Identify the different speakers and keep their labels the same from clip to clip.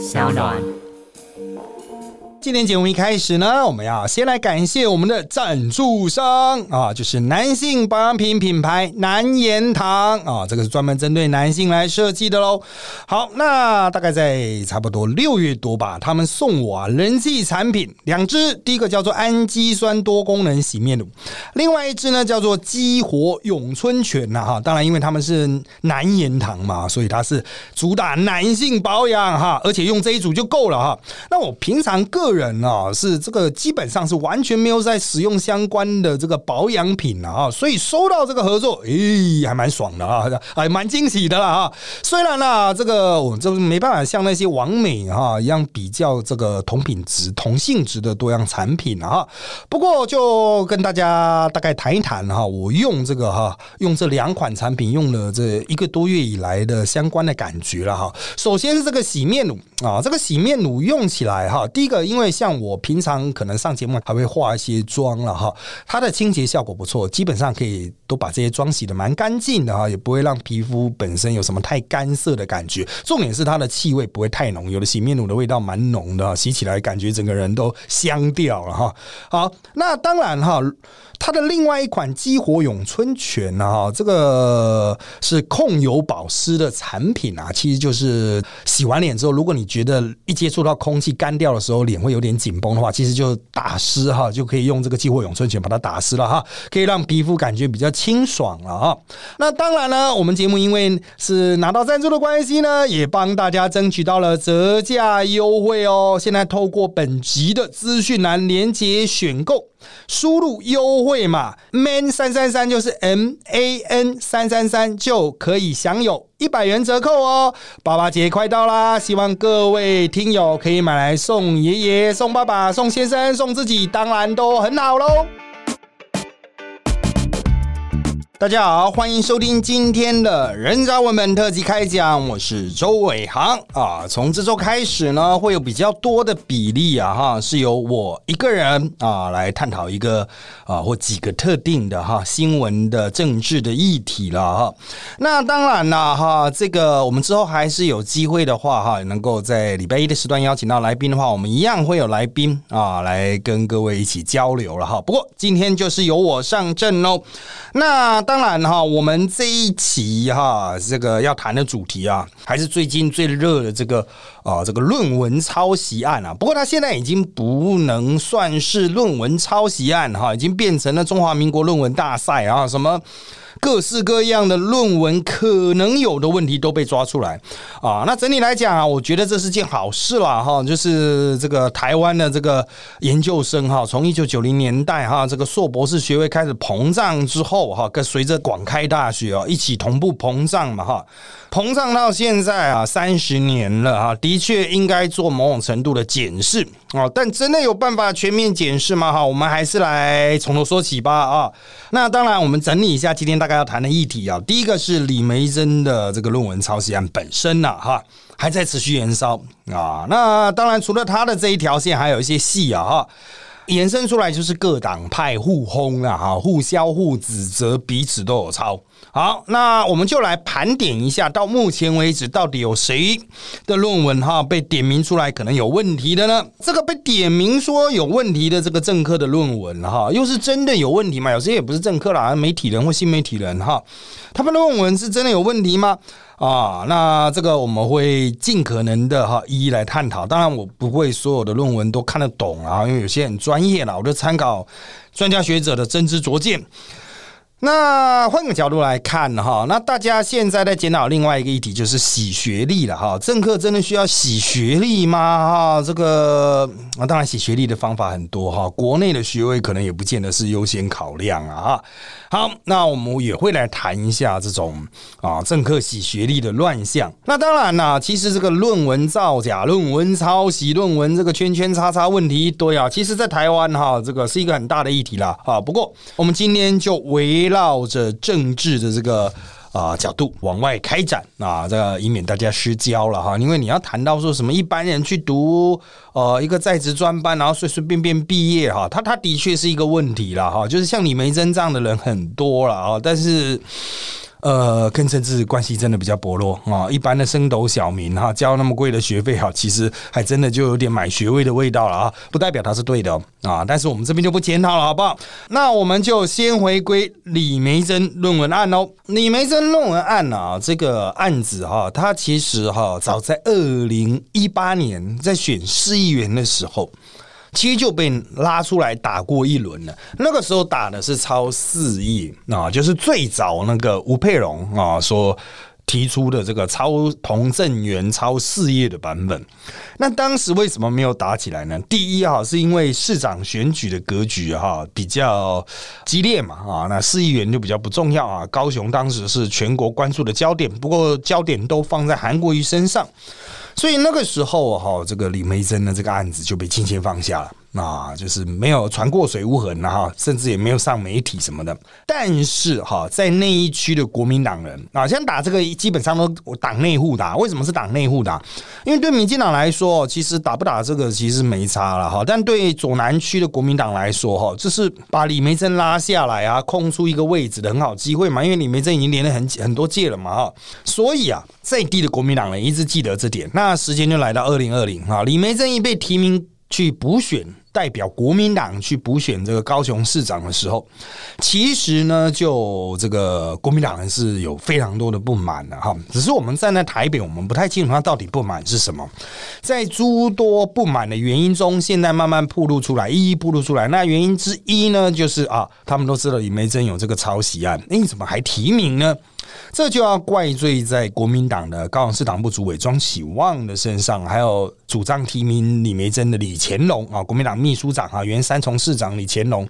Speaker 1: 小暖。
Speaker 2: 今天节目一开始呢，我们要先来感谢我们的赞助商啊，就是男性保养品品牌南颜堂啊，这个是专门针对男性来设计的喽。好，那大概在差不多六月多吧，他们送我啊人气产品两支，第一个叫做氨基酸多功能洗面乳，另外一支呢叫做激活咏春拳呐哈。当然，因为他们是男颜堂嘛，所以它是主打男性保养哈，而且用这一组就够了哈。那我平常个个人啊，是这个基本上是完全没有在使用相关的这个保养品了啊，所以收到这个合作，诶，还蛮爽的啊，还蛮惊喜的啦啊。虽然呢，这个我这没办法像那些王美哈一样比较这个同品质、同性质的多样产品啊，不过就跟大家大概谈一谈哈，我用这个哈，用这两款产品用了这一个多月以来的相关的感觉了哈。首先是这个洗面乳啊，这个洗面乳用起来哈，第一个因为因为像我平常可能上节目还会化一些妆了哈，它的清洁效果不错，基本上可以都把这些妆洗的蛮干净的哈，也不会让皮肤本身有什么太干涩的感觉。重点是它的气味不会太浓，有的洗面乳的味道蛮浓的，洗起来感觉整个人都香掉了哈。好，那当然哈。它的另外一款激活咏春拳呢，哈，这个是控油保湿的产品啊，其实就是洗完脸之后，如果你觉得一接触到空气干掉的时候，脸会有点紧绷的话，其实就打湿哈，就可以用这个激活咏春拳把它打湿了哈，可以让皮肤感觉比较清爽了啊。那当然呢，我们节目因为是拿到赞助的关系呢，也帮大家争取到了折价优惠哦。现在透过本集的资讯栏连接选购。输入优惠码 man 三三三就是 M A N 三三三就可以享有一百元折扣哦！爸爸节快到啦，希望各位听友可以买来送爷爷、送爸爸、送先生、送自己，当然都很好喽。大家好，欢迎收听今天的人渣文本特辑开讲，我是周伟航啊。从这周开始呢，会有比较多的比例啊，哈，是由我一个人啊来探讨一个啊或几个特定的哈新闻的政治的议题了哈。那当然了哈，这个我们之后还是有机会的话哈，能够在礼拜一的时段邀请到来宾的话，我们一样会有来宾啊来跟各位一起交流了哈。不过今天就是由我上阵喽，那。当然哈，我们这一期哈，这个要谈的主题啊，还是最近最热的这个啊，这个论文抄袭案啊。不过它现在已经不能算是论文抄袭案哈，已经变成了中华民国论文大赛啊，什么。各式各样的论文可能有的问题都被抓出来啊！那整体来讲啊，我觉得这是件好事啦哈。就是这个台湾的这个研究生哈，从一九九零年代哈，这个硕博士学位开始膨胀之后哈，跟随着广开大学啊一起同步膨胀嘛哈。膨胀到现在啊，三十年了哈，的确应该做某种程度的检视啊，但真的有办法全面检视吗？哈，我们还是来从头说起吧啊。那当然，我们整理一下今天大概要谈的议题啊。第一个是李梅珍的这个论文抄袭案本身呐，哈，还在持续燃烧啊。那当然，除了他的这一条线，还有一些戏啊，哈。延伸出来就是各党派互轰啊，哈，互相互指责，彼此都有抄。好，那我们就来盘点一下，到目前为止到底有谁的论文哈被点名出来可能有问题的呢？这个被点名说有问题的这个政客的论文哈，又是真的有问题吗？有些也不是政客啦，媒体人或新媒体人哈，他们的论文是真的有问题吗？啊，那这个我们会尽可能的哈一一来探讨。当然，我不会所有的论文都看得懂啊，因为有些很专业了，我就参考专家学者的真知灼见。那换个角度来看哈，那大家现在在检讨另外一个议题，就是洗学历了哈。政客真的需要洗学历吗？哈，这个啊，当然洗学历的方法很多哈，国内的学位可能也不见得是优先考量啊。好，那我们也会来谈一下这种啊政客洗学历的乱象。那当然啦，其实这个论文造假、论文抄袭、论文这个圈圈叉叉问题一堆啊，其实在台湾哈，这个是一个很大的议题啦啊。不过我们今天就围绕着政治的这个。啊，角度往外开展啊，这个以免大家失焦了哈。因为你要谈到说什么一般人去读呃一个在职专班，然后随随便便毕业哈，他他的确是一个问题了哈。就是像李梅珍这样的人很多了啊，但是呃，跟政治关系真的比较薄弱啊。一般的升斗小民哈，交那么贵的学费哈，其实还真的就有点买学位的味道了啊。不代表他是对的啊，但是我们这边就不检讨了，好不好？那我们就先回归李梅珍论文案喽。李梅珍论文案啊，这个案子哈，它其实哈，早在二零一八年在选市议员的时候。其实就被拉出来打过一轮了，那个时候打的是超四亿啊，就是最早那个吴佩荣啊说提出的这个超同正元超四亿的版本。那当时为什么没有打起来呢？第一哈，是因为市长选举的格局哈比较激烈嘛啊，那市议员就比较不重要啊。高雄当时是全国关注的焦点，不过焦点都放在韩国瑜身上。所以那个时候哈，这个李梅珍的这个案子就被轻轻放下了。啊，就是没有传过水无痕哈，甚至也没有上媒体什么的。但是哈，在那一区的国民党人啊，像打这个基本上都党内互打。为什么是党内互打？因为对民进党来说，其实打不打这个其实没差了哈。但对左南区的国民党来说哈，这是把李梅珍拉下来啊，空出一个位置的很好机会嘛。因为李梅珍已经连了很很多届了嘛哈，所以啊，在地的国民党人一直记得这点。那时间就来到二零二零哈，李梅珍一被提名去补选。代表国民党去补选这个高雄市长的时候，其实呢，就这个国民党人是有非常多的不满的哈。只是我们站在台北，我们不太清楚他到底不满是什么。在诸多不满的原因中，现在慢慢暴露出来，一一暴露出来。那原因之一呢，就是啊，他们都知道李梅珍有这个抄袭案，那你怎么还提名呢？这就要怪罪在国民党的高雄市党部主委庄启旺的身上，还有主张提名李梅珍的李乾隆啊，国民党秘书长啊，原三重市长李乾隆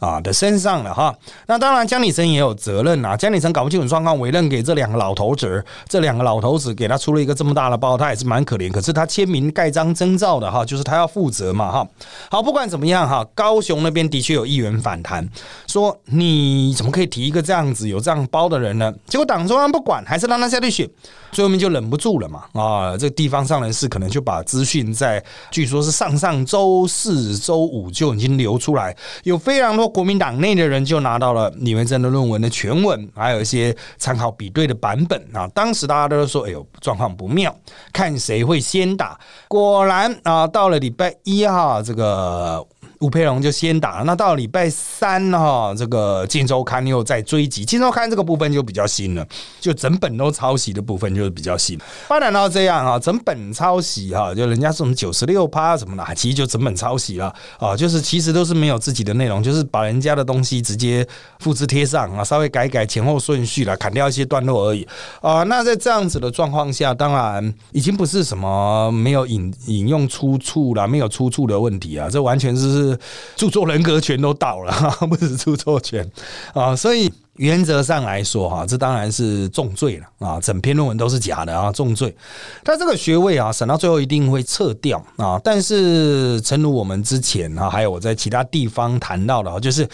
Speaker 2: 啊的身上了哈。那当然江里成也有责任啊，江里成搞不清楚状况，委任给这两个老头子，这两个老头子给他出了一个这么大的包，他也是蛮可怜。可是他签名盖章征召的哈，就是他要负责嘛哈。好，不管怎么样哈，高雄那边的确有议员反弹，说你怎么可以提一个这样子有这样包的人呢？结果党中央不管，还是让他下去选，最后面就忍不住了嘛啊！这地方上人士可能就把资讯在，据说是上上周四周五就已经流出来，有非常多国民党内的人就拿到了李文珍的论文的全文，还有一些参考比对的版本啊。当时大家都说：“哎呦，状况不妙，看谁会先打。”果然啊，到了礼拜一哈，这个。吴佩龙就先打，那到礼拜三哈，这个《金周刊》又在追击，《金周刊》这个部分就比较新了，就整本都抄袭的部分就是比较新。发展到这样啊，整本抄袭哈，就人家什么九十六趴什么的，其实就整本抄袭了啊，就是其实都是没有自己的内容，就是把人家的东西直接复制贴上啊，稍微改改前后顺序了，砍掉一些段落而已啊。那在这样子的状况下，当然已经不是什么没有引引用出处了，没有出处的问题啊，这完全是。著作人格权都到了，不是著作权啊，所以原则上来说哈，这当然是重罪了啊，整篇论文都是假的啊，重罪。但这个学位啊，审到最后一定会撤掉啊。但是，诚如我们之前啊，还有我在其他地方谈到的啊，就是。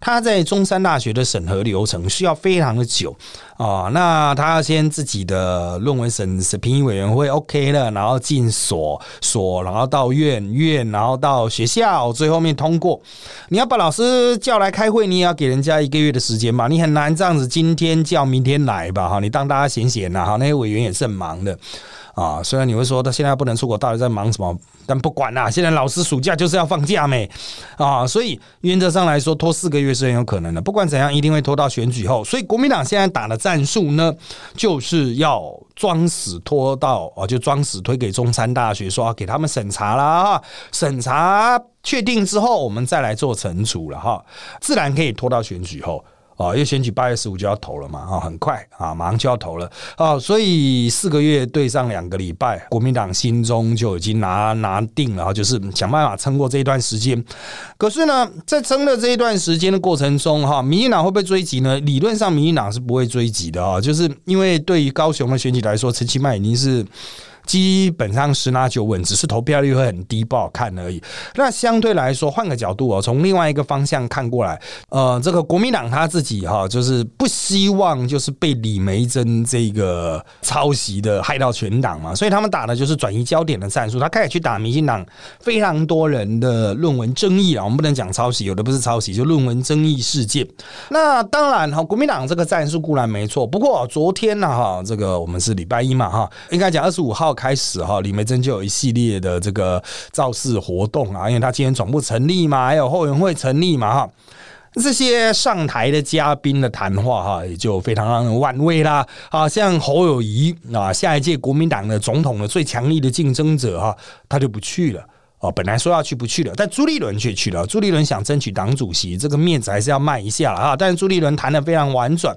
Speaker 2: 他在中山大学的审核流程需要非常的久啊，那他要先自己的论文审审评议委员会 OK 了，然后进所所，然后到院院，然后到学校，最后面通过。你要把老师叫来开会，你也要给人家一个月的时间嘛，你很难这样子今天叫明天来吧哈，你当大家闲闲呐哈，那些委员也是很忙的。啊，虽然你会说他现在不能出国，到底在忙什么？但不管啦，现在老师暑假就是要放假没啊，所以原则上来说，拖四个月是很有可能的。不管怎样，一定会拖到选举后。所以国民党现在打的战术呢，就是要装死拖到啊，就装死推给中山大学，说要给他们审查啦，审查确定之后，我们再来做惩处了哈，自然可以拖到选举后。啊，因为选举八月十五就要投了嘛，啊，很快啊，马上就要投了啊，所以四个月对上两个礼拜，国民党心中就已经拿拿定了啊，就是想办法撑过这一段时间。可是呢，在撑的这一段时间的过程中，哈，民进党会不会追击呢？理论上，民进党是不会追击的啊，就是因为对于高雄的选举来说，陈其迈已经是。基本上十拿九稳，只是投票率会很低，不好看而已。那相对来说，换个角度哦，从另外一个方向看过来，呃，这个国民党他自己哈，就是不希望就是被李梅珍这个抄袭的害到全党嘛，所以他们打的就是转移焦点的战术。他开始去打民进党非常多人的论文争议啊，我们不能讲抄袭，有的不是抄袭，就论文争议事件。那当然哈，国民党这个战术固然没错，不过昨天呢哈，这个我们是礼拜一嘛哈，应该讲二十五号。开始哈，李梅珍就有一系列的这个造势活动啊，因为他今天总部成立嘛，还有后援会成立嘛哈，这些上台的嘉宾的谈话哈，也就非常让人玩味啦。啊，像侯友谊啊，下一届国民党的总统的最强力的竞争者哈，他就不去了。哦，本来说要去不去了，但朱立伦却去了。朱立伦想争取党主席，这个面子还是要卖一下了啊！但是朱立伦谈的非常婉转。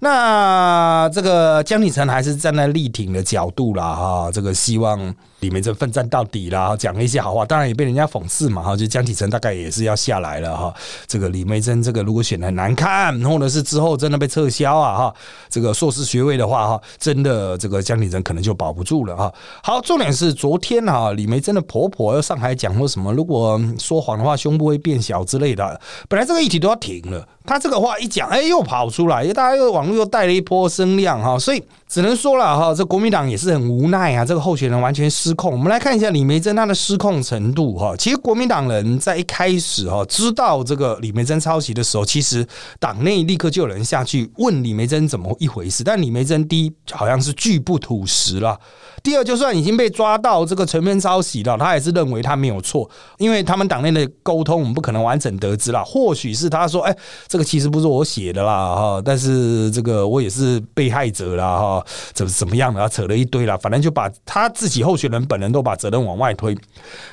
Speaker 2: 那这个江启臣还是站在力挺的角度了哈，这个希望。李梅珍奋战到底了，讲了一些好话，当然也被人家讽刺嘛哈。就江启臣大概也是要下来了哈。这个李梅珍这个如果选的难看，或者是之后真的被撤销啊哈，这个硕士学位的话哈，真的这个江启臣可能就保不住了哈。好，重点是昨天哈，李梅珍的婆婆要上海讲说什么，如果说谎的话，胸部会变小之类的。本来这个议题都要停了，他这个话一讲，哎，又跑出来，因为大家又网络又带了一波声量哈，所以。只能说了哈，这国民党也是很无奈啊，这个候选人完全失失控。我们来看一下李梅珍她的失控程度哈。其实国民党人在一开始哈知道这个李梅珍抄袭的时候，其实党内立刻就有人下去问李梅珍怎么一回事。但李梅珍第一好像是拒不吐实了，第二就算已经被抓到这个全面抄袭了，他也是认为他没有错，因为他们党内的沟通我们不可能完整得知了。或许是他说，哎，这个其实不是我写的啦哈，但是这个我也是被害者啦哈。怎怎么样的？扯了一堆了，反正就把他自己候选人本人都把责任往外推，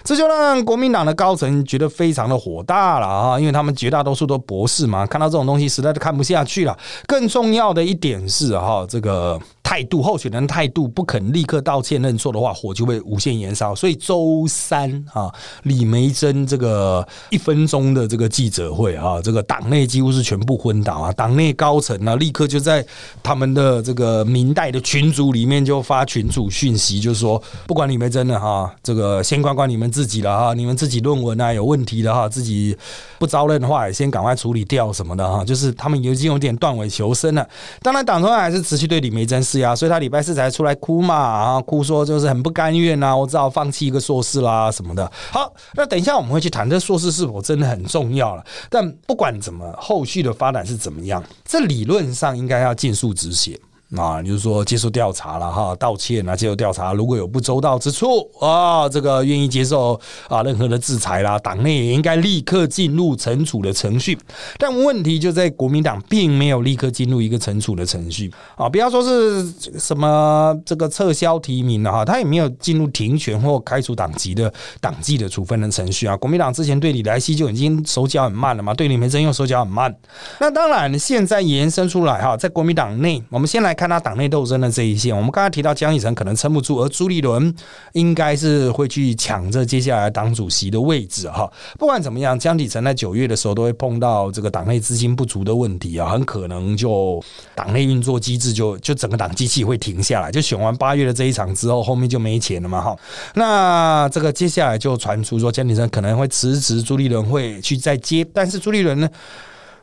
Speaker 2: 这就让国民党的高层觉得非常的火大了啊！因为他们绝大多数都博士嘛，看到这种东西实在是看不下去了。更重要的一点是哈，这个。态度，候选人态度不肯立刻道歉认错的话，火就会无限延烧。所以周三啊，李梅珍这个一分钟的这个记者会啊，这个党内几乎是全部昏倒啊，党内高层呢立刻就在他们的这个明代的群组里面就发群主讯息，就是说不管李梅珍的哈，这个先管管你们自己了哈，你们自己论文啊有问题的哈，自己不招认的话，也先赶快处理掉什么的哈，就是他们已经有点断尾求生了。当然，党中央还是持续对李梅珍是。啊，所以他礼拜四才出来哭嘛，啊，哭说就是很不甘愿啊，我只好放弃一个硕士啦什么的。好，那等一下我们会去谈这硕士是否真的很重要了。但不管怎么，后续的发展是怎么样，这理论上应该要尽速止血。啊，就是说接受调查了哈，道歉啊，接受调查，如果有不周到之处啊，这个愿意接受啊任何的制裁啦，党内也应该立刻进入惩处的程序。但问题就在国民党并没有立刻进入一个惩处的程序啊，不要说是什么这个撤销提名了哈，他也没有进入停权或开除党籍的党纪的处分的程序啊。国民党之前对李来熙就已经手脚很慢了嘛，对李梅珍又手脚很慢。那当然现在延伸出来哈，在国民党内，我们先来。看他党内斗争的这一线，我们刚才提到江义成可能撑不住，而朱立伦应该是会去抢着接下来党主席的位置哈。不管怎么样，江启臣在九月的时候都会碰到这个党内资金不足的问题啊，很可能就党内运作机制就就整个党机器会停下来。就选完八月的这一场之后，后面就没钱了嘛哈。那这个接下来就传出说江启臣可能会辞职，朱立伦会去再接，但是朱立伦呢？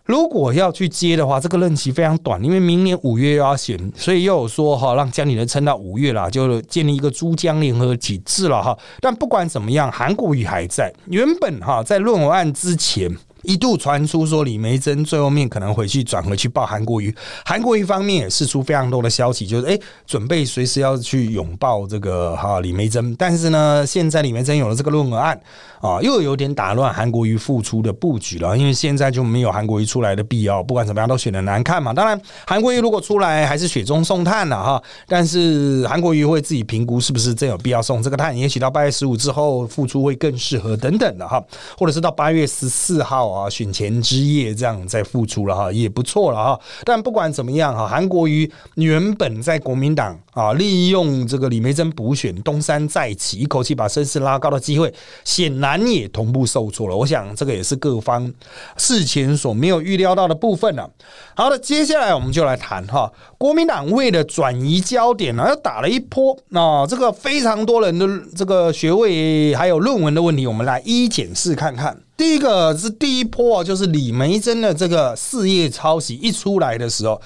Speaker 2: 如果要去接的话，这个任期非常短，因为明年五月又要选，所以又有说哈，让江里人撑到五月了，就建立一个珠江联合体制了哈。但不管怎么样，韩国瑜还在。原本哈，在论文案之前。一度传出说李梅珍最后面可能回去转回去报韩国瑜，韩国瑜方面也释出非常多的消息，就是哎准备随时要去拥抱这个哈李梅珍，但是呢现在李梅珍有了这个论文案啊，又有点打乱韩国瑜复出的布局了，因为现在就没有韩国瑜出来的必要，不管怎么样都选的难看嘛。当然韩国瑜如果出来还是雪中送炭了哈，但是韩国瑜会自己评估是不是真有必要送这个炭，也许到八月十五之后复出会更适合等等的哈，或者是到八月十四号。啊，选前之夜这样再复出了哈，也不错了哈。但不管怎么样哈，韩国瑜原本在国民党啊，利用这个李梅珍补选东山再起，一口气把声势拉高的机会，显然也同步受挫了。我想这个也是各方事前所没有预料到的部分了。好的，接下来我们就来谈哈，国民党为了转移焦点呢，又打了一波啊，这个非常多人的这个学位还有论文的问题，我们来一一检视看看。第一个是第一波啊，就是李梅珍的这个事业抄袭一出来的时候。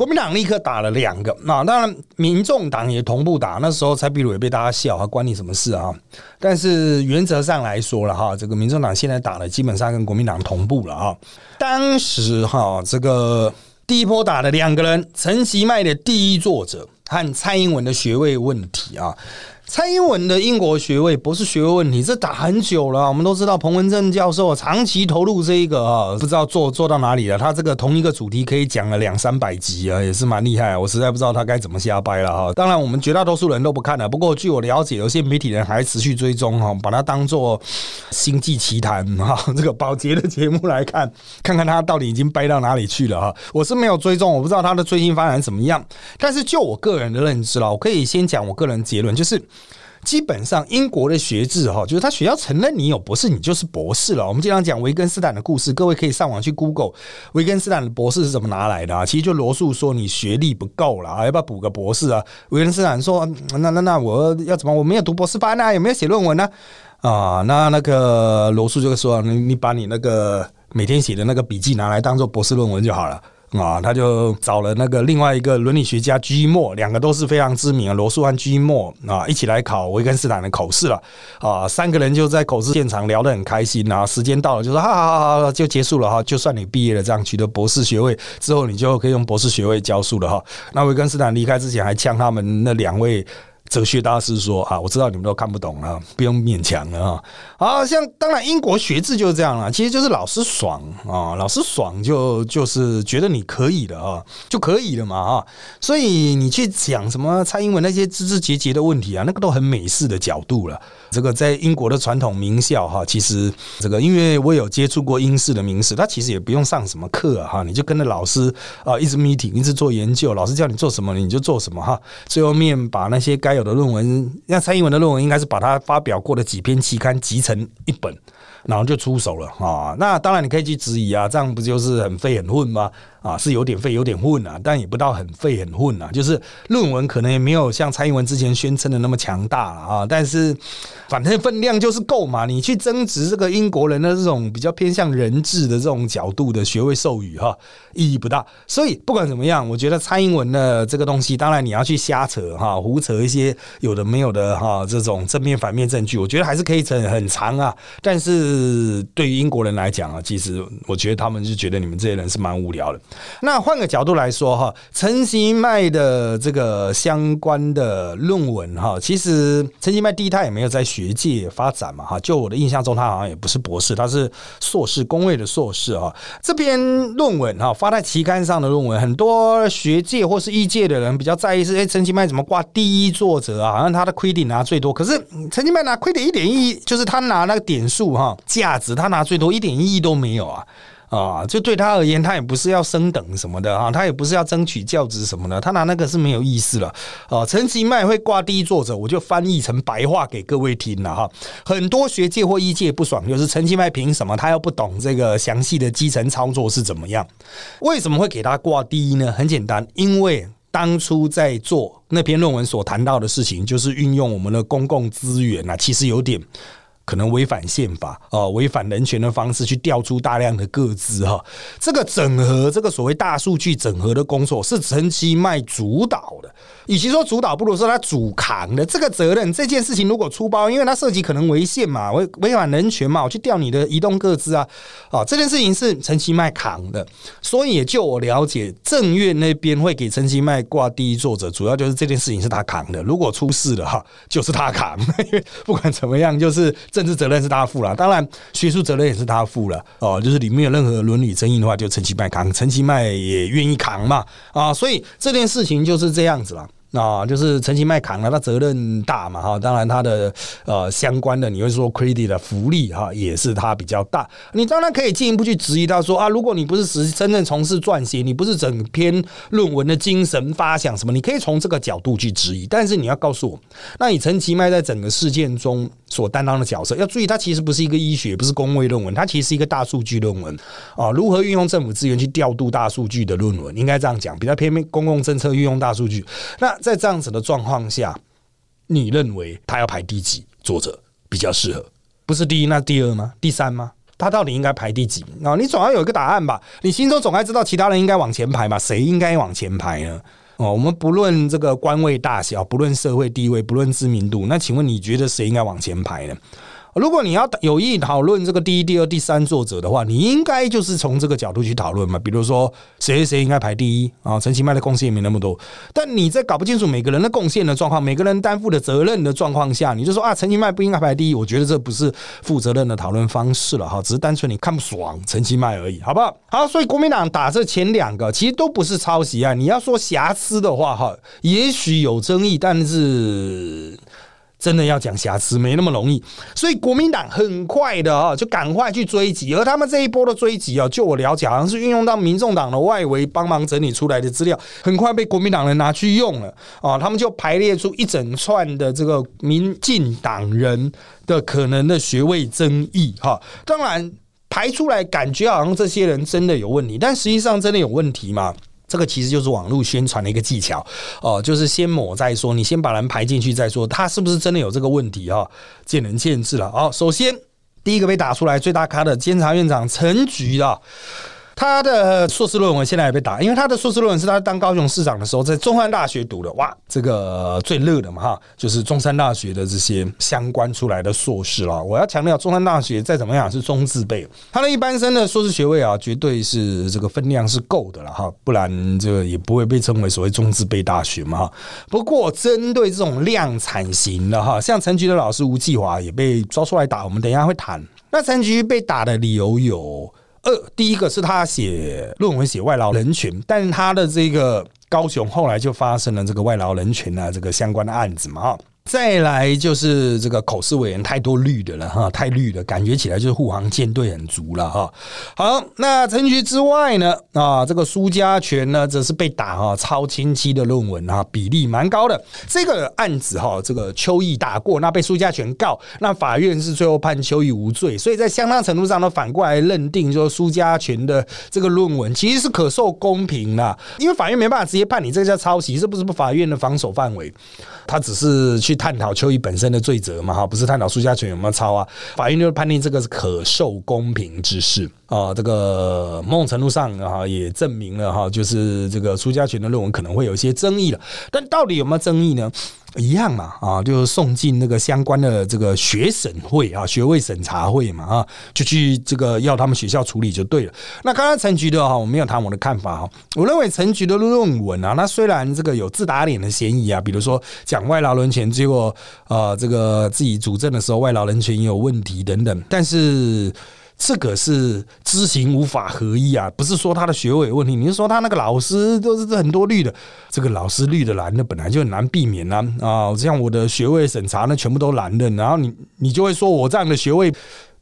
Speaker 2: 国民党立刻打了两个，那当然民众党也同步打。那时候蔡壁如也被大家笑，啊，关你什么事啊？但是原则上来说了哈，这个民众党现在打的基本上跟国民党同步了啊。当时哈，这个第一波打的两个人，陈其迈的第一作者和蔡英文的学位问题啊。蔡英文的英国学位博士学位问题，这打很久了。我们都知道彭文正教授长期投入这一个啊，不知道做做到哪里了。他这个同一个主题可以讲了两三百集啊，也是蛮厉害。我实在不知道他该怎么瞎掰了哈。当然，我们绝大多数人都不看了。不过据我了解，有些媒体人还持续追踪哈，把它当做星际奇谈哈这个保洁的节目来看，看看他到底已经掰到哪里去了哈。我是没有追踪，我不知道他的最新发展怎么样。但是就我个人的认知了，我可以先讲我个人结论，就是。基本上，英国的学制哈，就是他学校承认你有博士，你就是博士了。我们经常讲维根斯坦的故事，各位可以上网去 Google 维根斯坦的博士是怎么拿来的啊？其实就罗素说你学历不够了啊，要不要补个博士啊？维根斯坦说那那那我要怎么？我没有读博士班啊，有没有写论文呢？啊，那那个罗素就说你你把你那个每天写的那个笔记拿来当做博士论文就好了。啊，他就找了那个另外一个伦理学家居莫，两个都是非常知名的罗素和居莫啊，一起来考维根斯坦的口试了啊。三个人就在口试现场聊得很开心啊。时间到了就说，好好好，就结束了哈。就算你毕业了，这样取得博士学位之后，你就可以用博士学位教书了哈。那维根斯坦离开之前还呛他们那两位。哲学大师说：“啊，我知道你们都看不懂了，不用勉强了啊。好像当然英国学制就是这样了，其实就是老师爽啊，老师爽就就是觉得你可以的啊，就可以了嘛啊。所以你去讲什么蔡英文那些枝枝节节的问题啊，那个都很美式的角度了。这个在英国的传统名校哈，其实这个因为我有接触过英式的名师，他其实也不用上什么课哈，你就跟着老师啊一直 meeting，一直做研究，老师叫你做什么你就做什么哈。最后面把那些该有的论文，像蔡英文的论文，应该是把他发表过的几篇期刊集成一本，然后就出手了啊。那当然你可以去质疑啊，这样不就是很废很混吗？啊，是有点废有点混啊，但也不到很废很混啊。就是论文可能也没有像蔡英文之前宣称的那么强大了啊，但是反正分量就是够嘛。你去增值这个英国人的这种比较偏向人质的这种角度的学位授予哈，意义不大。所以不管怎么样，我觉得蔡英文的这个东西，当然你要去瞎扯哈，胡扯一些有的没有的哈，这种正面反面证据，我觉得还是可以扯很长啊。但是是对于英国人来讲啊，其实我觉得他们就觉得你们这些人是蛮无聊的。那换个角度来说哈，陈其迈的这个相关的论文哈，其实陈其迈第一他也没有在学界发展嘛哈，就我的印象中他好像也不是博士，他是硕士工位的硕士啊。这篇论文哈发在期刊上的论文，很多学界或是医界的人比较在意是，哎，陈其迈怎么挂第一作者啊？好像他的 credit 拿最多，可是陈其迈拿 credit 一点意义，就是他拿那个点数哈价值，他拿最多一点意义都没有啊。啊，就对他而言，他也不是要升等什么的啊，他也不是要争取教职什么的，他拿那个是没有意思了。啊，陈其迈会挂第一作者，我就翻译成白话给各位听了哈。很多学界或医界不爽，就是陈其迈凭什么他又不懂这个详细的基层操作是怎么样？为什么会给他挂第一呢？很简单，因为当初在做那篇论文所谈到的事情，就是运用我们的公共资源啊，其实有点。可能违反宪法啊，违反人权的方式去调出大量的个资哈，这个整合这个所谓大数据整合的工作是陈其迈主导的，与其说主导，不如说他主扛的这个责任。这件事情如果出包，因为它涉及可能违宪嘛，违违反人权嘛，我去调你的移动个资啊，啊，这件事情是陈其迈扛的，所以也就我了解，正院那边会给陈其迈挂第一作者，主要就是这件事情是他扛的。如果出事了哈，就是他扛，因 为不管怎么样，就是。政治责任是他负了，当然学术责任也是他负了哦。就是里面有任何伦理争议的话，就陈其迈扛，陈其迈也愿意扛嘛啊。所以这件事情就是这样子了。啊，就是陈其迈扛了，他责任大嘛哈，当然他的呃相关的你会说 credit 的福利哈，也是他比较大。你当然可以进一步去质疑他说啊，如果你不是实真正从事撰写，你不是整篇论文的精神发想什么，你可以从这个角度去质疑。但是你要告诉我，那你陈其迈在整个事件中所担当的角色，要注意，它其实不是一个医学，不是公卫论文，它其实是一个大数据论文啊，如何运用政府资源去调度大数据的论文，应该这样讲，比较偏公共政策运用大数据。那在这样子的状况下，你认为他要排第几？作者比较适合，不是第一，那第二吗？第三吗？他到底应该排第几？啊，你总要有一个答案吧？你心中总该知道其他人应该往前排吧？谁应该往前排呢？哦，我们不论这个官位大小，不论社会地位，不论知名度，那请问你觉得谁应该往前排呢？如果你要有意讨论这个第一、第二、第三作者的话，你应该就是从这个角度去讨论嘛。比如说谁谁应该排第一啊？陈其迈的贡献也没那么多，但你在搞不清楚每个人的贡献的状况、每个人担负的责任的状况下，你就说啊，陈其迈不应该排第一。我觉得这不是负责任的讨论方式了哈，只是单纯你看不爽陈其迈而已，好不好？好，所以国民党打这前两个其实都不是抄袭啊。你要说瑕疵的话哈，也许有争议，但是。真的要讲瑕疵没那么容易，所以国民党很快的啊，就赶快去追击。而他们这一波的追击啊，就我了解，好像是运用到民众党的外围帮忙整理出来的资料，很快被国民党人拿去用了啊。他们就排列出一整串的这个民进党人的可能的学位争议哈。当然排出来，感觉好像这些人真的有问题，但实际上真的有问题吗？这个其实就是网络宣传的一个技巧哦，就是先抹再说，你先把人排进去再说，他是不是真的有这个问题啊？见仁见智了。好，首先第一个被打出来最大咖的监察院长陈菊啊。他的硕士论文现在也被打，因为他的硕士论文是他当高雄市长的时候在中山大学读的。哇，这个最热的嘛哈，就是中山大学的这些相关出来的硕士了。我要强调，中山大学再怎么样是中字辈，他的一般生的硕士学位啊，绝对是这个分量是够的了哈，不然这个也不会被称为所谓中字辈大学嘛哈。不过针对这种量产型的哈，像陈菊的老师吴继华也被抓出来打，我们等一下会谈。那陈菊被打的理由有。二，第一个是他写论文写外劳人群，但是他的这个高雄后来就发生了这个外劳人群啊这个相关的案子嘛，哈。再来就是这个口试委员太多绿的了哈，太绿了，感觉起来就是护航舰队很足了哈。好，那陈局之外呢啊，这个苏家权呢则是被打哈，超清晰的论文啊，比例蛮高的。这个案子哈，这个邱毅打过，那被苏家权告，那法院是最后判邱毅无罪，所以在相当程度上呢，反过来认定说苏家权的这个论文其实是可受公平的，因为法院没办法直接判你这个叫抄袭，这不是不法院的防守范围，他只是去。探讨邱毅本身的罪责嘛，哈，不是探讨苏家权有没有抄啊？法院就判定这个是可受公平之事啊。这个某种程度上哈，也证明了哈，就是这个苏家权的论文可能会有一些争议了。但到底有没有争议呢？一样嘛，啊，就送进那个相关的这个学审会啊，学位审查会嘛，啊，就去这个要他们学校处理就对了。那刚刚陈局的哈，我没有谈我的看法哈。我认为陈局的论文啊，那虽然这个有自打脸的嫌疑啊，比如说讲外劳人权，结果呃，这个自己主政的时候外劳人权也有问题等等，但是。这个是知行无法合一啊，不是说他的学位有问题，你是说他那个老师都是很多绿的，这个老师绿的蓝的本来就很难避免啦啊，像我的学位审查呢全部都蓝的，然后你你就会说我这样的学位。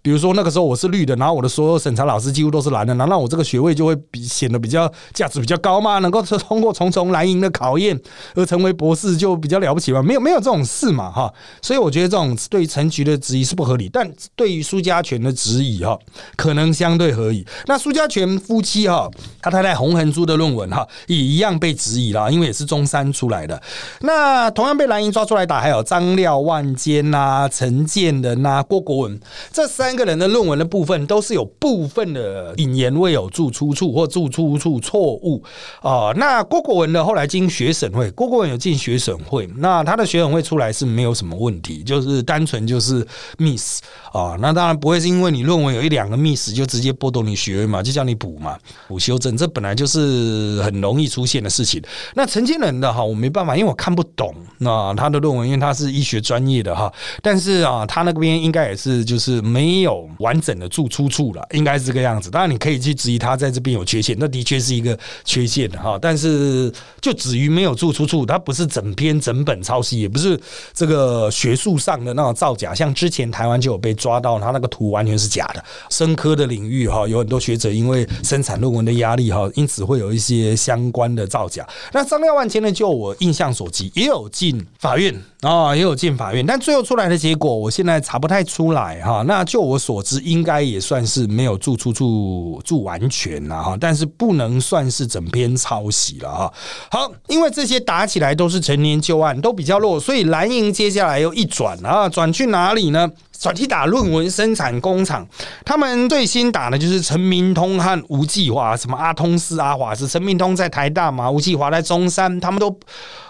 Speaker 2: 比如说那个时候我是绿的，然后我的所有审查老师几乎都是蓝的，难道我这个学位就会比显得比较价值比较高吗？能够通过重重蓝银的考验而成为博士就比较了不起吗？没有没有这种事嘛哈，所以我觉得这种对于陈局的质疑是不合理，但对于苏家权的质疑哈，可能相对合理。那苏家权夫妻哈，他太太洪恒珠的论文哈也一样被质疑啦，因为也是中山出来的。那同样被蓝营抓出来打，还有张廖万坚呐、陈建仁呐、郭国文这三。三个人的论文的部分都是有部分的引言未有注出处或注出处错误啊。那郭国文呢？后来经学审会，郭国文有进学审会，那他的学审会出来是没有什么问题，就是单纯就是 miss 啊。那当然不会是因为你论文有一两个 miss 就直接剥夺你学位嘛，就叫你补嘛，补修正，这本来就是很容易出现的事情。那陈建仁的哈，我没办法，因为我看不懂那他的论文，因为他是医学专业的哈。但是啊，他那边应该也是就是没。没有完整的注出处了，应该是这个样子。当然，你可以去质疑他在这边有缺陷，那的确是一个缺陷的哈。但是就止于没有注出处，它不是整篇整本抄袭，也不是这个学术上的那种造假。像之前台湾就有被抓到，他那个图完全是假的。生科的领域哈，有很多学者因为生产论文的压力哈，因此会有一些相关的造假。那张廖万千呢，就我印象所及，也有进法院。啊，也有进法院，但最后出来的结果，我现在查不太出来哈。那就我所知，应该也算是没有住出处住完全了哈，但是不能算是整篇抄袭了哈。好，因为这些打起来都是陈年旧案，都比较弱，所以蓝营接下来又一转啊，转去哪里呢？转去打论文生产工厂，他们最新打的就是陈明通和吴继华，什么阿通斯、阿华是陈明通在台大嘛，吴继华在中山，他们都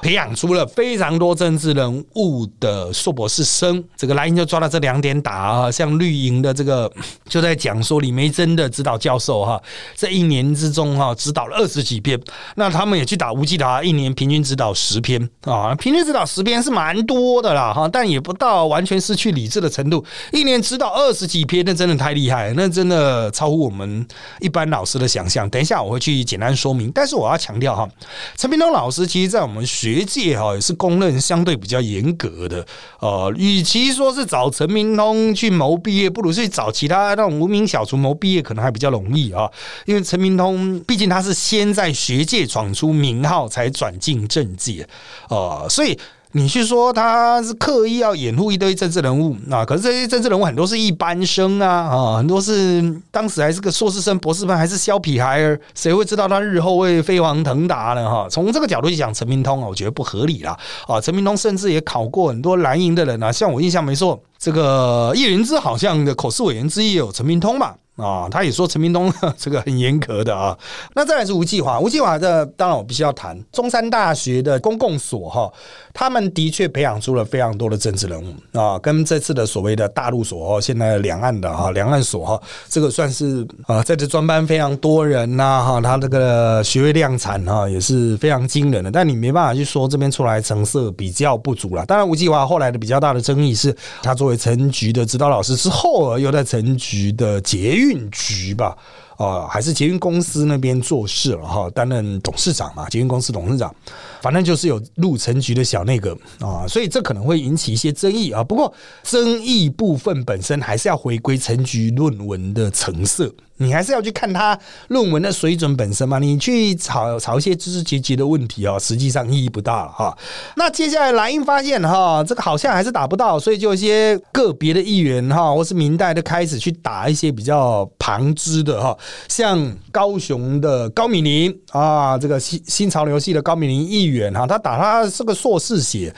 Speaker 2: 培养出了非常多政治人物的硕博士生。这个莱茵就抓到这两点打啊，像绿营的这个就在讲说李梅珍的指导教授哈，这一年之中哈指导了二十几篇，那他们也去打吴继达，一年平均指导十篇啊，平均指导十篇是蛮多的啦哈，但也不到完全失去理智的程度。一年指导二十几篇，那真的太厉害，那真的超乎我们一般老师的想象。等一下我会去简单说明，但是我要强调哈，陈明东老师其实在我们学界哈也是公认相对比较严格的。呃，与其说是找陈明通去谋毕业，不如去找其他那种无名小卒谋毕业，可能还比较容易啊。因为陈明通毕竟他是先在学界闯出名号，才转进政界，呃，所以。你去说他是刻意要掩护一堆政治人物啊？可是这些政治人物很多是一般生啊，啊，很多是当时还是个硕士生、博士班，还是削皮孩儿，谁会知道他日后会飞黄腾达呢？哈，从这个角度去讲，陈明通啊，我觉得不合理啦。啊，陈明通甚至也考过很多蓝营的人啊，像我印象没错，这个叶云之好像的口试委员之一有陈明通吧。啊，他也说陈明东 这个很严格的啊。那再来是吴继华，吴继华这当然我必须要谈中山大学的公共所哈，他们的确培养出了非常多的政治人物啊，跟这次的所谓的大陆所，现在两岸的哈两岸所哈，这个算是啊在这专班非常多人呐哈，他这个学位量产哈也是非常惊人的，但你没办法去说这边出来成色比较不足了。当然吴继华后来的比较大的争议是他作为陈局的指导老师之后，又在陈局的捷运。运局吧，啊，还是捷运公司那边做事了哈，担任董事长嘛，捷运公司董事长，反正就是有入城局的小内阁啊，所以这可能会引起一些争议啊。不过争议部分本身还是要回归陈局论文的成色。你还是要去看他论文的水准本身嘛？你去炒炒一些知识阶级的问题啊，实际上意义不大了哈。那接下来莱茵发现哈，这个好像还是打不到，所以就一些个别的议员哈，或是明代的开始去打一些比较旁支的哈，像高雄的高敏玲啊，这个新新潮流系的高敏玲议远哈，他打他是个硕士写。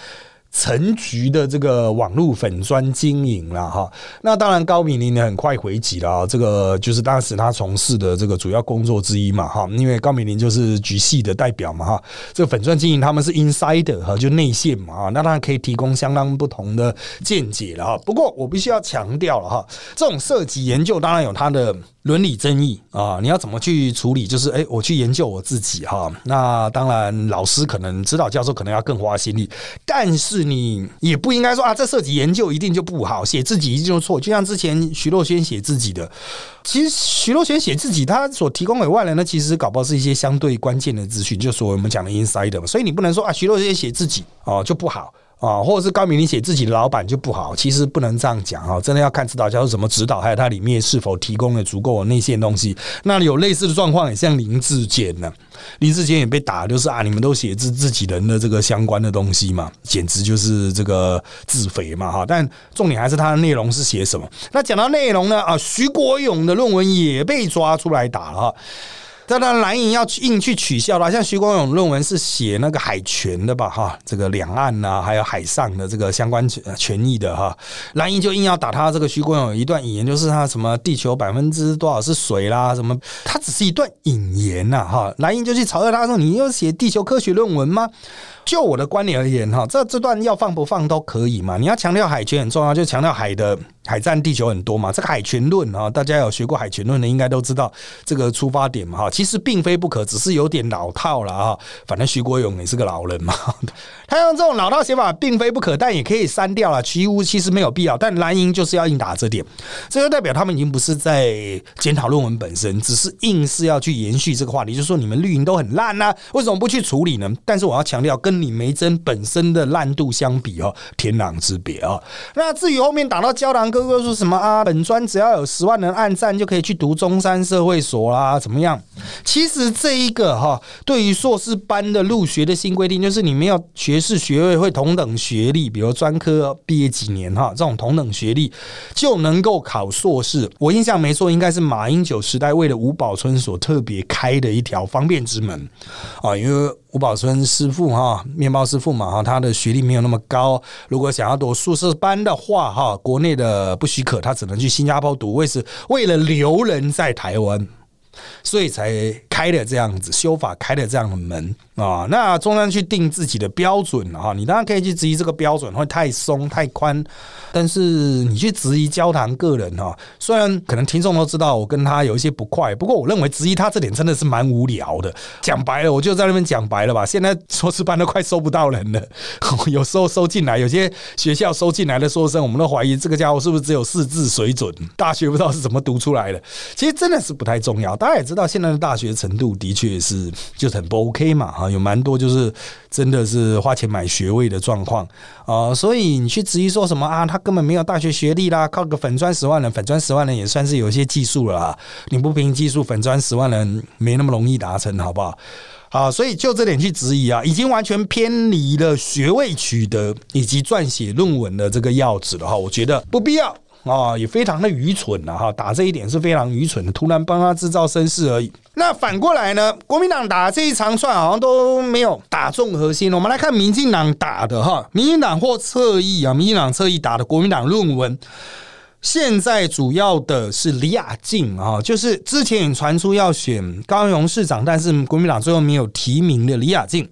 Speaker 2: 陈局的这个网络粉砖经营了哈，那当然高敏玲呢很快回击了啊，这个就是当时他从事的这个主要工作之一嘛哈，因为高敏玲就是局系的代表嘛哈，这个粉砖经营他们是 insider 哈，就内线嘛哈，那当然可以提供相当不同的见解了哈。不过我必须要强调了哈，这种涉及研究当然有它的。伦理争议啊，你要怎么去处理？就是哎，我去研究我自己哈。那当然，老师可能指导教授可能要更花心力，但是你也不应该说啊，这涉及研究一定就不好，写自己一定就错。就像之前徐若瑄写自己的，其实徐若瑄写自己，他所提供给外人的，其实搞不好是一些相对关键的资讯，就说我们讲的 inside 嘛。所以你不能说啊，徐若瑄写自己哦就不好。啊，或者是高明你写自己的老板就不好，其实不能这样讲啊！真的要看指导教授怎么指导，还有他里面是否提供了足够的内线东西。那有类似的状况，也像林志坚呢，林志坚也被打，就是啊，你们都写自自己人的这个相关的东西嘛，简直就是这个自肥嘛哈！但重点还是他的内容是写什么。那讲到内容呢，啊，徐国勇的论文也被抓出来打了哈。当然，蓝营要硬去取笑了。像徐光勇论文是写那个海权的吧？哈，这个两岸呐，还有海上的这个相关权权益的哈，蓝营就硬要打他这个徐光勇一段引言，就是他什么地球百分之多少是水啦，什么，他只是一段引言呐，哈，蓝营就去嘲笑他说：“你又写地球科学论文吗？”就我的观点而言，哈，这这段要放不放都可以嘛。你要强调海权很重要，就强调海的海占地球很多嘛。这个海权论啊，大家有学过海权论的，应该都知道这个出发点嘛。哈，其实并非不可，只是有点老套了啊。反正徐国勇也是个老人嘛，他用这种老套写法，并非不可，但也可以删掉了。其无其实没有必要，但蓝营就是要硬打这点，这就代表他们已经不是在检讨论文本身，只是硬是要去延续这个话题，就是说你们绿营都很烂呐，为什么不去处理呢？但是我要强调，跟李梅珍本身的烂度相比哦，天壤之别啊。那至于后面打到胶囊哥哥说什么啊，本专只要有十万人按赞就可以去读中山社会所啦，怎么样？其实这一个哈，对于硕士班的入学的新规定，就是你们要学士学位会同等学历，比如专科毕业几年哈，这种同等学历就能够考硕士。我印象没错，应该是马英九时代为了吴宝春所特别开的一条方便之门啊，因为吴宝春师傅哈，面包师傅嘛哈，他的学历没有那么高，如果想要读硕士班的话哈，国内的不许可，他只能去新加坡读，为是为了留人在台湾。所以才开了这样子修法，开了这样的门啊。那中央去定自己的标准啊，你当然可以去质疑这个标准会太松太宽，但是你去质疑焦糖个人哈，虽然可能听众都知道我跟他有一些不快，不过我认为质疑他这点真的是蛮无聊的。讲白了，我就在那边讲白了吧。现在硕士班都快收不到人了，有时候收进来，有些学校收进来的硕士生，我们都怀疑这个家伙是不是只有四字水准，大学不知道是怎么读出来的。其实真的是不太重要，大家也知道。现在的大学程度的确是就是很不 OK 嘛，哈，有蛮多就是真的是花钱买学位的状况啊，所以你去质疑说什么啊，他根本没有大学学历啦，靠个粉砖十万人，粉砖十万人也算是有一些技术了啊，你不凭技术，粉砖十万人没那么容易达成，好不好？好，所以就这点去质疑啊，已经完全偏离了学位取得以及撰写论文的这个要旨了哈，我觉得不必要。啊，也非常的愚蠢了哈，打这一点是非常愚蠢的，突然帮他制造声势而已。那反过来呢，国民党打这一长串好像都没有打中核心。我们来看民进党打的哈，民进党或侧翼啊，民进党侧翼打的国民党论文。现在主要的是李雅静啊，就是之前也传出要选高雄市长，但是国民党最后没有提名的李雅静。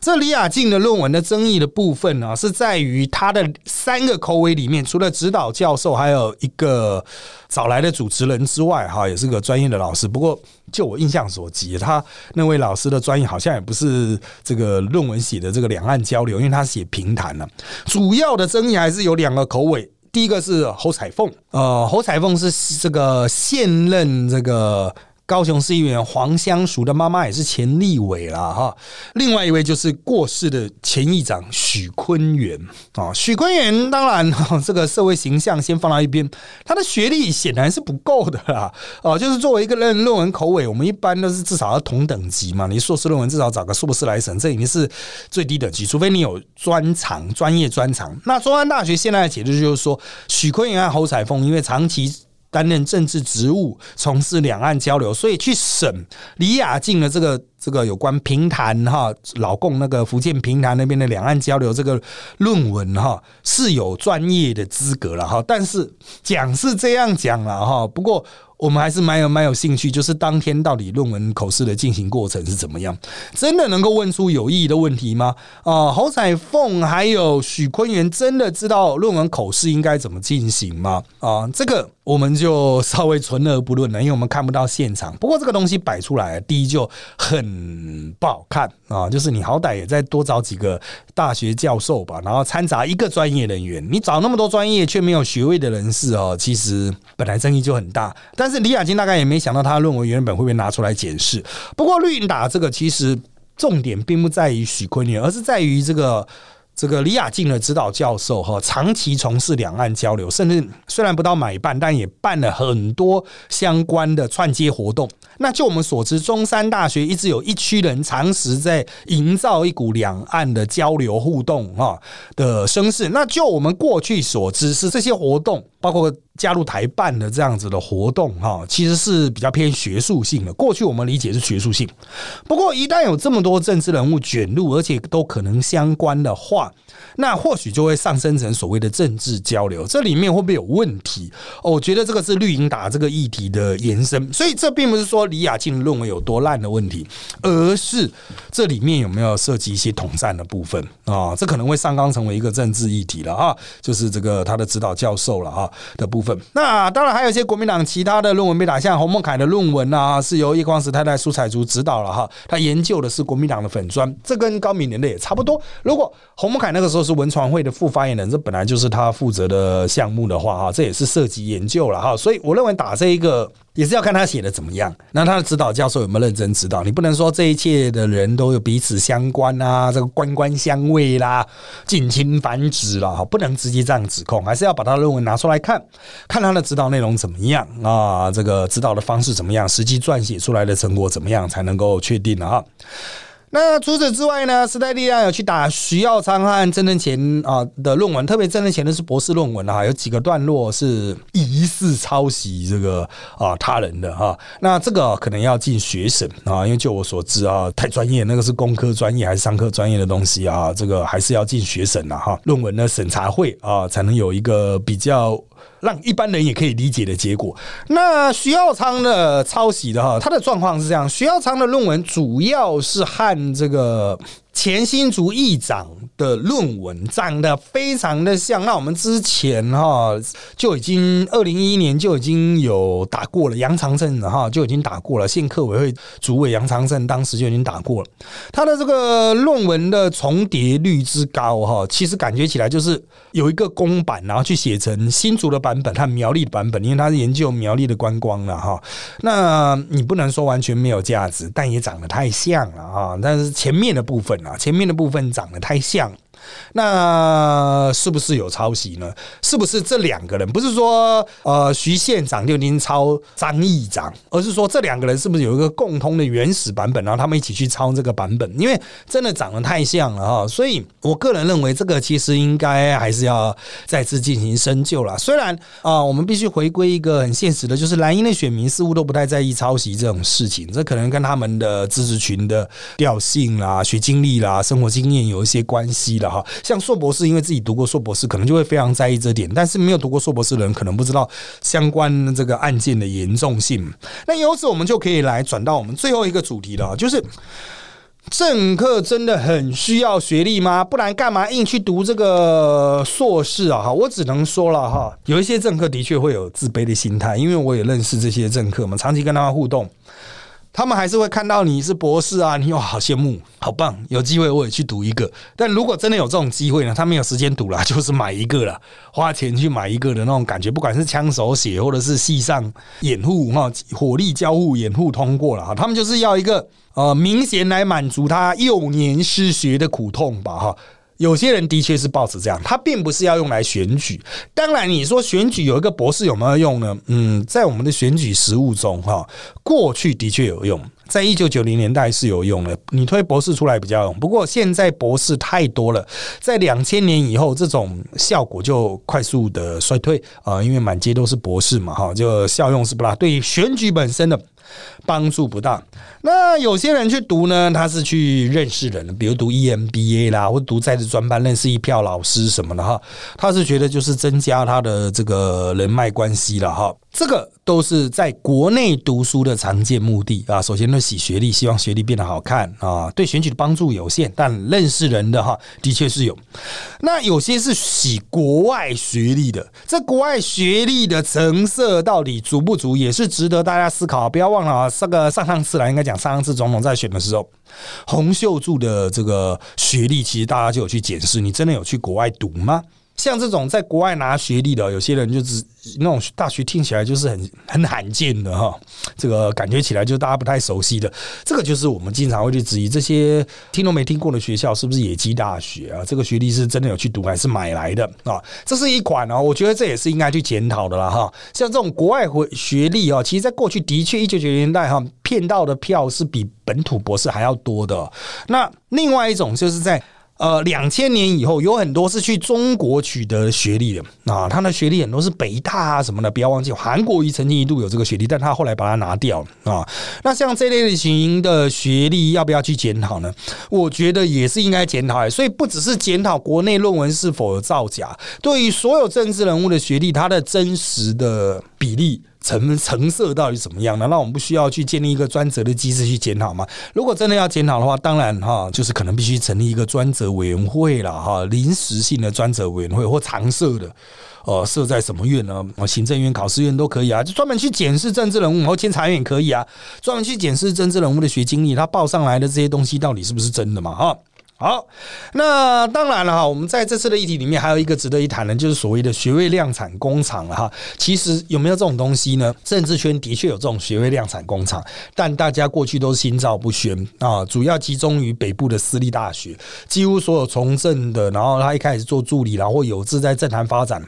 Speaker 2: 这李雅静的论文的争议的部分呢，是在于他的三个口尾里面，除了指导教授，还有一个找来的主持人之外，哈，也是个专业的老师。不过就我印象所及，他那位老师的专业好像也不是这个论文写的这个两岸交流，因为他写平谈了。主要的争议还是有两个口尾。第一个是侯彩凤，呃，侯彩凤是这个现任这个。高雄市议员黄香淑的妈妈也是前立委了哈，另外一位就是过世的前议长许坤元啊，许坤元当然 这个社会形象先放到一边，他的学历显然是不够的啦，哦，就是作为一个论论文口尾，我们一般都是至少要同等级嘛，你硕士论文至少找个硕士来审，这已经是最低等级，除非你有专长、专业专长。那中安大学现在的解释就是说，许坤元和侯彩凤因为长期。担任政治职务，从事两岸交流，所以去审李雅静的这个这个有关平潭哈老共那个福建平潭那边的两岸交流这个论文哈是有专业的资格了哈，但是讲是这样讲了哈，不过。我们还是蛮有蛮有兴趣，就是当天到底论文口试的进行过程是怎么样？真的能够问出有意义的问题吗？啊，侯彩凤还有许坤元真的知道论文口试应该怎么进行吗？啊，这个我们就稍微存而不论了，因为我们看不到现场。不过这个东西摆出来，第一就很嗯不好看啊，就是你好歹也再多找几个大学教授吧，然后掺杂一个专业人员，你找那么多专业却没有学位的人士哦，其实本来争议就很大，但。是李雅金大概也没想到他的论文原本会被拿出来检视。不过绿营打这个其实重点并不在于许坤元，而是在于这个这个李雅静的指导教授哈，长期从事两岸交流，甚至虽然不到买办，但也办了很多相关的串接活动。那就我们所知，中山大学一直有一区人长时在营造一股两岸的交流互动哈的声势。那就我们过去所知，是这些活动。包括加入台办的这样子的活动哈，其实是比较偏学术性的。过去我们理解是学术性，不过一旦有这么多政治人物卷入，而且都可能相关的话。那或许就会上升成所谓的政治交流，这里面会不会有问题？哦，我觉得这个是绿营打这个议题的延伸，所以这并不是说李雅静论文有多烂的问题，而是这里面有没有涉及一些统战的部分啊？这可能会上纲成为一个政治议题了啊，就是这个他的指导教授了啊的部分。那当然还有一些国民党其他的论文被打，像洪孟凯的论文啊，是由叶光石太太苏彩竹指导了哈，他研究的是国民党的粉砖，这跟高敏年的也差不多。如果洪孟凯那个时候。是文传会的副发言人，这本来就是他负责的项目的话，哈，这也是涉及研究了哈，所以我认为打这一个也是要看他写的怎么样，那他的指导教授有没有认真指导？你不能说这一切的人都有彼此相关啊，这个官官相卫啦，近亲繁殖了哈，不能直接这样指控，还是要把他的论文拿出来看，看他的指导内容怎么样啊，这个指导的方式怎么样，实际撰写出来的成果怎么样，才能够确定了哈。那除此之外呢？时代力量有去打徐耀昌和郑正乾啊的论文，特别郑正乾的是博士论文啊，有几个段落是疑似抄袭这个啊他人的哈。那这个可能要进学审啊，因为就我所知啊，太专业，那个是工科专业还是商科专业的东西啊，这个还是要进学审的哈。论文的审查会啊，才能有一个比较。让一般人也可以理解的结果。那徐耀昌的抄袭的哈，他的状况是这样：徐耀昌的论文主要是和这个。前新竹议长的论文长得非常的像，那我们之前哈就已经二零一一年就已经有打过了，杨长胜哈就已经打过了，县客委会主委杨长胜当时就已经打过了，他的这个论文的重叠率之高哈，其实感觉起来就是有一个公版，然后去写成新竹的版本和苗栗版本，因为他是研究苗栗的观光了哈，那你不能说完全没有价值，但也长得太像了啊，但是前面的部分。啊，前面的部分长得太像。那是不是有抄袭呢？是不是这两个人不是说呃徐县长就已经抄张议长，而是说这两个人是不是有一个共通的原始版本，然后他们一起去抄这个版本？因为真的长得太像了哈，所以我个人认为这个其实应该还是要再次进行深究了。虽然啊，我们必须回归一个很现实的，就是蓝营的选民似乎都不太在意抄袭这种事情，这可能跟他们的支持群的调性啦、学经历啦、生活经验有一些关系了。像硕博士，因为自己读过硕博士，可能就会非常在意这点。但是没有读过硕博士的人，可能不知道相关这个案件的严重性。那由此，我们就可以来转到我们最后一个主题了，就是政客真的很需要学历吗？不然干嘛硬去读这个硕士啊？哈，我只能说了哈，有一些政客的确会有自卑的心态，因为我也认识这些政客嘛，长期跟他们互动。他们还是会看到你是博士啊，你哇好羡慕，好棒，有机会我也去读一个。但如果真的有这种机会呢，他没有时间读了，就是买一个了，花钱去买一个的那种感觉，不管是枪手写或者是系上掩护哈，火力交互掩护通过了哈，他们就是要一个呃明显来满足他幼年失学的苦痛吧哈。有些人的确是抱持这样，他并不是要用来选举。当然，你说选举有一个博士有没有用呢？嗯，在我们的选举实务中，哈，过去的确有用，在一九九零年代是有用的。你推博士出来比较用，不过现在博士太多了，在两千年以后，这种效果就快速的衰退啊，因为满街都是博士嘛，哈，就效用是不大。对于选举本身的。帮助不大。那有些人去读呢，他是去认识人，比如读 EMBA 啦，或读在职专班，认识一票老师什么的哈。他是觉得就是增加他的这个人脉关系了哈。这个都是在国内读书的常见目的啊。首先呢，洗学历，希望学历变得好看啊。对选举的帮助有限，但认识人的哈，的确是有。那有些是洗国外学历的，这国外学历的成色到底足不足，也是值得大家思考。不要忘了啊，这个上上次来应该讲上上次总统在选的时候，洪秀柱的这个学历，其实大家就有去检视，你真的有去国外读吗？像这种在国外拿学历的，有些人就是那种大学听起来就是很很罕见的哈，这个感觉起来就大家不太熟悉的，这个就是我们经常会去质疑这些听都没听过的学校是不是野鸡大学啊？这个学历是真的有去读还是买来的啊？这是一款哦，我觉得这也是应该去检讨的了哈。像这种国外回学历啊，其实在过去的确一九九零年代哈骗到的票是比本土博士还要多的。那另外一种就是在。呃，两千年以后有很多是去中国取得学历的啊，他的学历很多是北大啊什么的，不要忘记韩国瑜曾经一度有这个学历，但他后来把它拿掉了啊。那像这类型的学历要不要去检讨呢？我觉得也是应该检讨，所以不只是检讨国内论文是否有造假，对于所有政治人物的学历，它的真实的比例。成成色到底怎么样呢？那我们不需要去建立一个专责的机制去检讨吗？如果真的要检讨的话，当然哈，就是可能必须成立一个专责委员会了哈，临时性的专责委员会或常设的，呃，设在什么院呢？行政院、考试院都可以啊，就专门去检视政治人物，或监察院也可以啊，专门去检视政治人物的学经历，他报上来的这些东西到底是不是真的嘛？哈。好，那当然了哈，我们在这次的议题里面还有一个值得一谈的，就是所谓的学位量产工厂了哈。其实有没有这种东西呢？政治圈的确有这种学位量产工厂，但大家过去都是心照不宣啊，主要集中于北部的私立大学，几乎所有从政的，然后他一开始做助理，然后有志在政坛发展。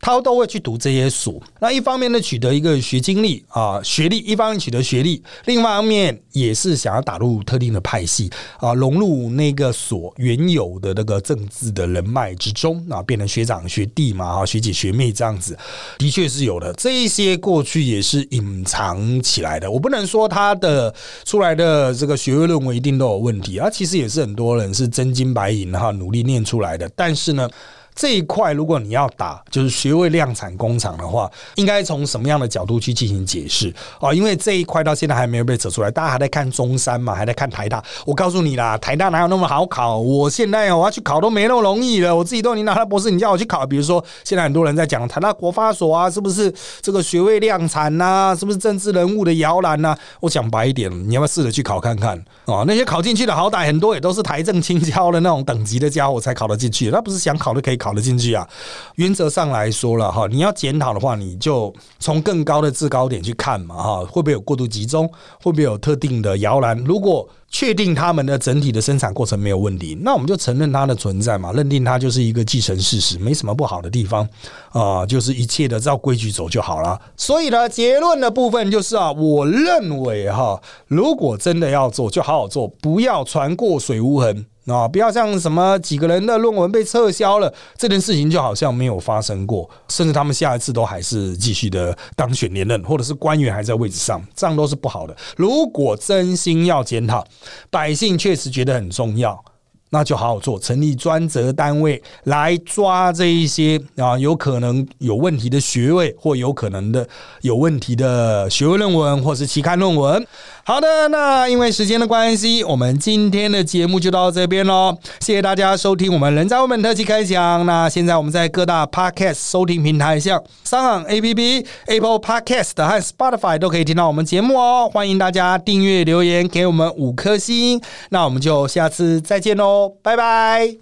Speaker 2: 他都会去读这些书，那一方面呢，取得一个学经历啊，学历；一方面取得学历，另一方面也是想要打入特定的派系啊，融入那个所原有的那个政治的人脉之中啊，变成学长学弟嘛，啊，学姐学妹这样子，的确是有的。这一些过去也是隐藏起来的，我不能说他的出来的这个学位论文一定都有问题啊，其实也是很多人是真金白银哈努力念出来的，但是呢。这一块，如果你要打就是学位量产工厂的话，应该从什么样的角度去进行解释啊？因为这一块到现在还没有被扯出来，大家还在看中山嘛，还在看台大。我告诉你啦，台大哪有那么好考？我现在我要去考都没那么容易了。我自己都已经拿到博士，你叫我去考，比如说现在很多人在讲台大国发所啊，是不是这个学位量产呐？是不是政治人物的摇篮呐？我讲白一点，你要不要试着去考看看啊？那些考进去的，好歹很多也都是台政青椒的那种等级的家伙才考得进去，那不是想考就可以。考得进去啊？原则上来说了哈，你要检讨的话，你就从更高的制高点去看嘛哈，会不会有过度集中？会不会有特定的摇篮？如果确定他们的整体的生产过程没有问题，那我们就承认它的存在嘛，认定它就是一个既成事实，没什么不好的地方啊，就是一切的照规矩走就好了。所以呢，结论的部分就是啊，我认为哈，如果真的要做，就好好做，不要船过水无痕。啊！不要像什么几个人的论文被撤销了，这件事情就好像没有发生过，甚至他们下一次都还是继续的当选连任，或者是官员还在位置上，这样都是不好的。如果真心要检讨，百姓确实觉得很重要。那就好好做，成立专责单位来抓这一些啊，有可能有问题的学位，或有可能的有问题的学位论文，或是期刊论文。好的，那因为时间的关系，我们今天的节目就到这边喽。谢谢大家收听我们人在外面特辑开讲。那现在我们在各大 Podcast 收听平台，像商行 APP、Apple Podcast 和 Spotify 都可以听到我们节目哦。欢迎大家订阅、留言给我们五颗星。那我们就下次再见喽。拜拜。